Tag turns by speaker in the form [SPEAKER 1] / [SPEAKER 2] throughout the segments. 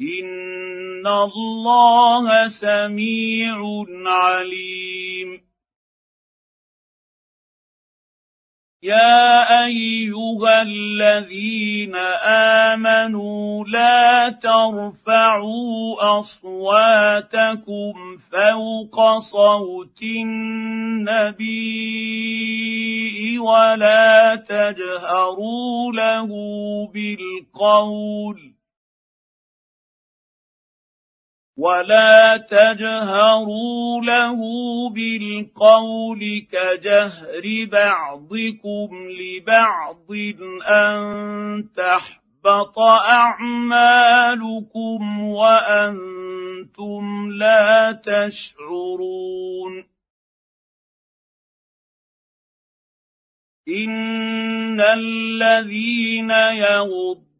[SPEAKER 1] ان الله سميع عليم يا ايها الذين امنوا لا ترفعوا اصواتكم فوق صوت النبي ولا تجهروا له بالقول ولا تجهروا له بالقول كجهر بعضكم لبعض ان تحبط اعمالكم وأنتم لا تشعرون ان الذين يغضون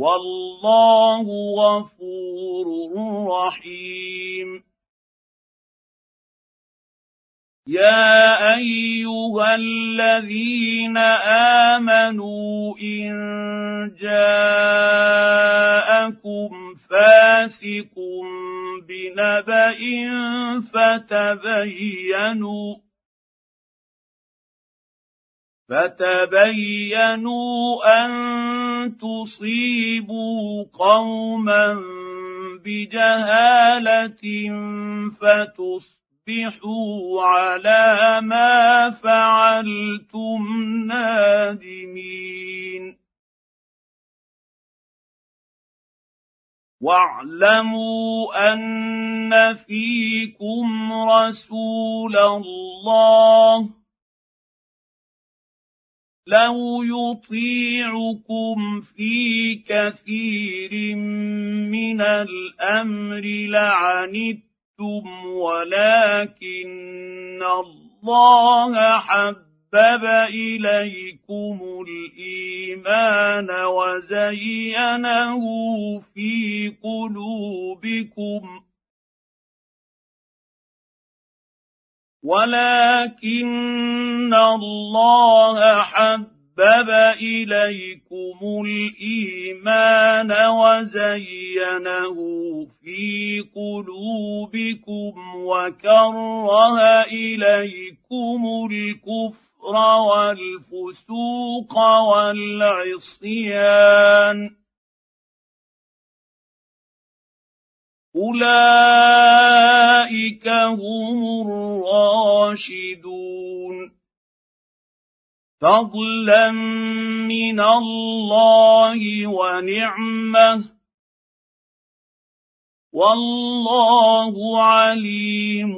[SPEAKER 1] والله غفور رحيم. يا أيها الذين آمنوا إن جاءكم فاسق بنبأ فتبينوا فتبينوا أن تصيبوا قوما بجهالة فتصبحوا على ما فعلتم نادمين. واعلموا أن فيكم رسول الله لو يطيعكم في كثير من الامر لعنتم ولكن الله حبب اليكم الايمان وزينه في ولكن الله حبب إليكم الإيمان وزينه في قلوبكم وكره إليكم الكفر والفسوق والعصيان أولئك هم الراشدون فضلا من الله ونعمه والله عليم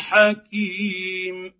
[SPEAKER 1] حكيم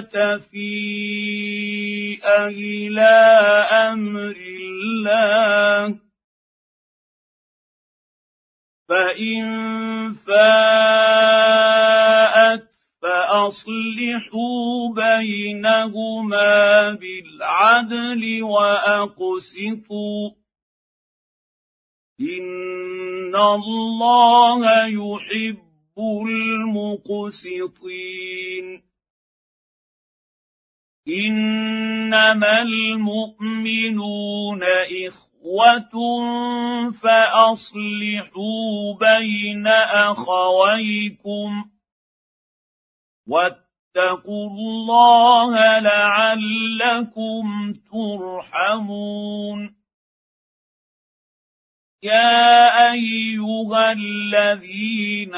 [SPEAKER 1] تفيء إلى أمر الله. فإن فاءت فأصلحوا بينهما بالعدل وأقسطوا. إن الله يحب المقسطين. إنما المؤمنون إخوة فأصلحوا بين أخويكم واتقوا الله لعلكم ترحمون يا ايها الذين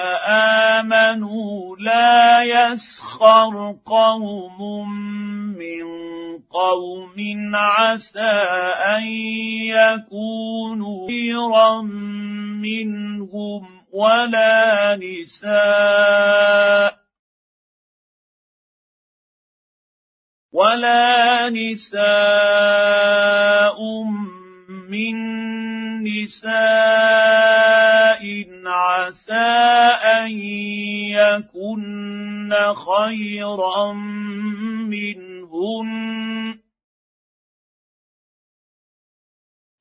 [SPEAKER 1] امنوا لا يسخر قوم قوم عسى ان يكونوا خيرا منهم ولا نساء ولا نساء من نساء عسى ان يكن خيرا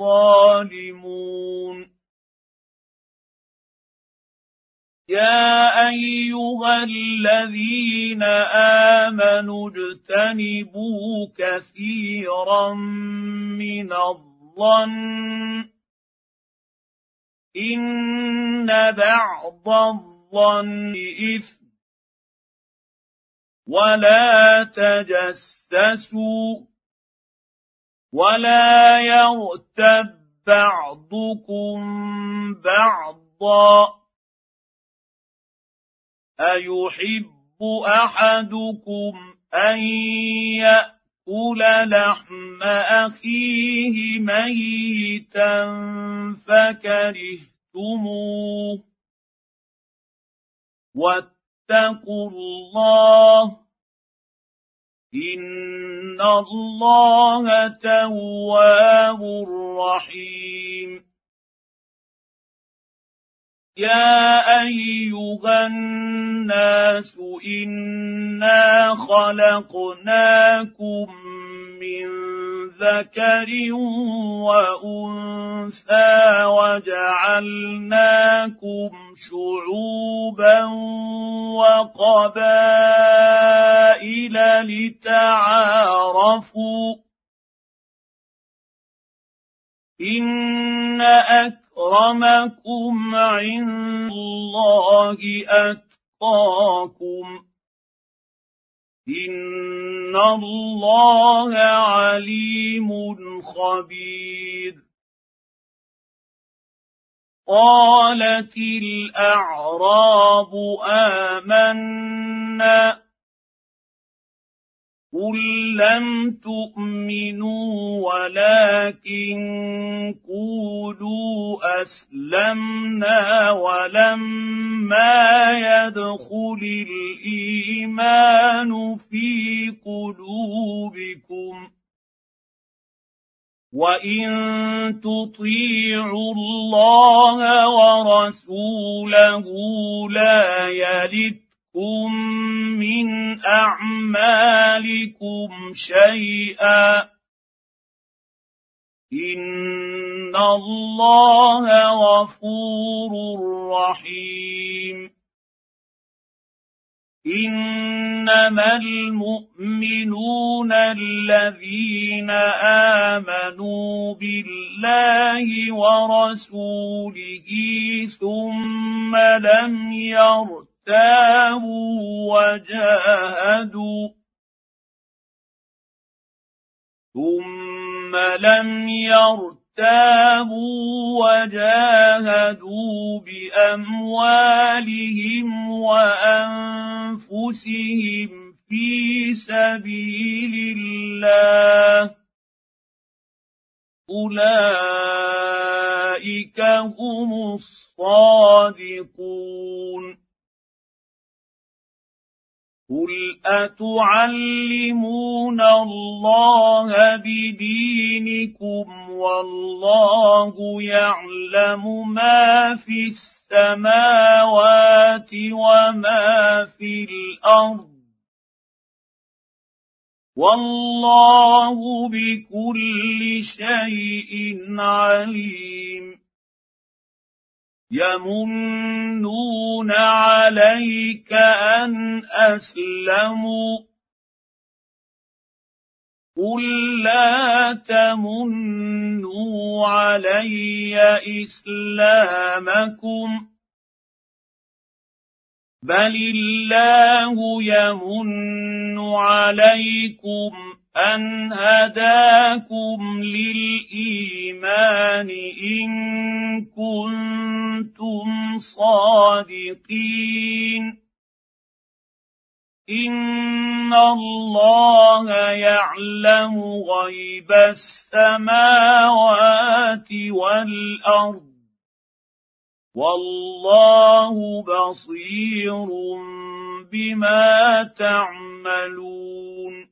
[SPEAKER 1] الظالمون. يا أيها الذين آمنوا اجتنبوا كثيرا من الظن. إن بعض الظن إثم. ولا تجسسوا. ولا يغتب بعضكم بعضا ايحب احدكم ان ياكل لحم اخيه ميتا فكرهتموه واتقوا الله ان الله تواب رحيم يا ايها الناس انا خلقناكم من ذكر وأنثى وجعلناكم شعوبا وقبائل لتعارفوا إن أكرمكم عند الله أتقاكم ان الله عليم خبير قالت الاعراب امنا قل لم تؤمنوا ولكن قولوا اسلمنا ولما يدخل الايمان في قلوبكم وان تطيعوا الله ورسوله لا يلد لكم من اعمالكم شيئا ان الله غفور رحيم انما المؤمنون الذين امنوا بالله ورسوله ثم لم يرتابوا وجاهدوا. ثم لم يرتابوا وجاهدوا بأموالهم وأنفسهم في سبيل الله. أولئك هم الصادقون. قل اتعلمون الله بدينكم والله يعلم ما في السماوات وما في الأرض والله بكل شيء عليم يمنون عليك ان اسلموا قل لا تمنوا علي اسلامكم بل الله يمن عليكم ان هداكم للايمان ان كنتم صادقين ان الله يعلم غيب السماوات والارض والله بصير بما تعملون